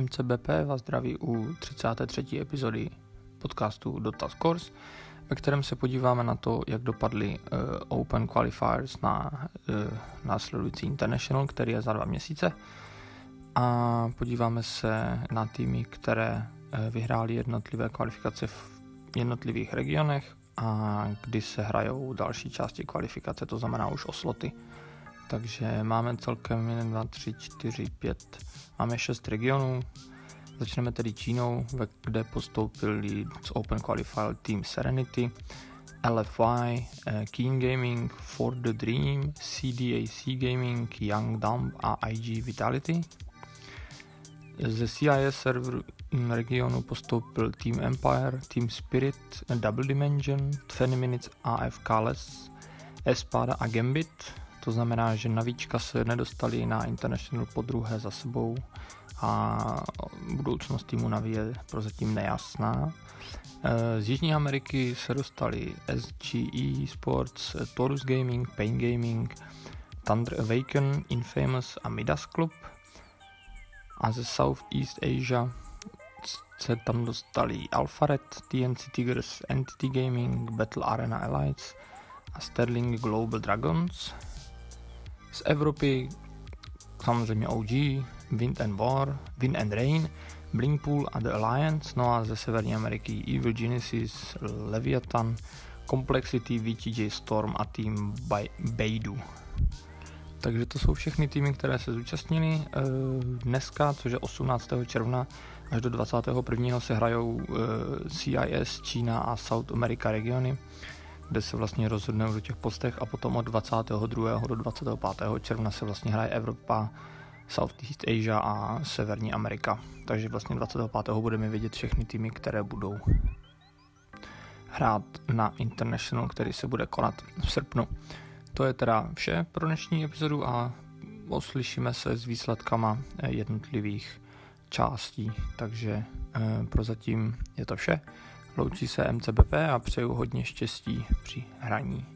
MCBP vás zdraví u 33. epizody podcastu Dota Scores, ve kterém se podíváme na to, jak dopadly uh, Open Qualifiers na uh, následující International, který je za dva měsíce. A podíváme se na týmy, které uh, vyhrály jednotlivé kvalifikace v jednotlivých regionech a kdy se hrajou další části kvalifikace, to znamená už o sloty. Takže máme celkem 1, 2, 3, 4, 5, máme 6 regionů. Začneme tedy Čínou, kde postoupili z Open Qualifier Team Serenity, LFY, eh, Keen Gaming, For the Dream, CDAC Gaming, Young Dump a IG Vitality. Ze CIS server regionu postoupil Team Empire, Team Spirit, Double Dimension, 20 Minutes AFK Les, Espada a Gambit. To znamená, že navíčka se nedostali na International po druhé za sebou a budoucnost týmu Navi je prozatím nejasná. Eh, z Jižní Ameriky se dostali SGE Sports, Taurus Gaming, Pain Gaming, Thunder Awaken, Infamous a Midas Club. A ze Southeast Asia se tam dostali Alpharet, TNC Tigers, Entity Gaming, Battle Arena Alliance a Sterling Global Dragons. Z Evropy samozřejmě OG, Wind and War, Wind and Rain, Blinkpool a The Alliance, no a ze Severní Ameriky Evil Genesis, Leviathan, Complexity, VTJ Storm a tým Beidou. Takže to jsou všechny týmy, které se zúčastnili eh, dneska, což je 18. června až do 21. se hrajou eh, CIS, Čína a South America regiony, kde se vlastně rozhodnou do těch postech a potom od 22. do 25. června se vlastně hraje Evropa, Southeast Asia a Severní Amerika. Takže vlastně 25. budeme vidět všechny týmy, které budou hrát na International, který se bude konat v srpnu. To je teda vše pro dnešní epizodu a oslyšíme se s výsledkama jednotlivých částí, takže eh, prozatím je to vše. Loučí se MCBP a přeju hodně štěstí při hraní.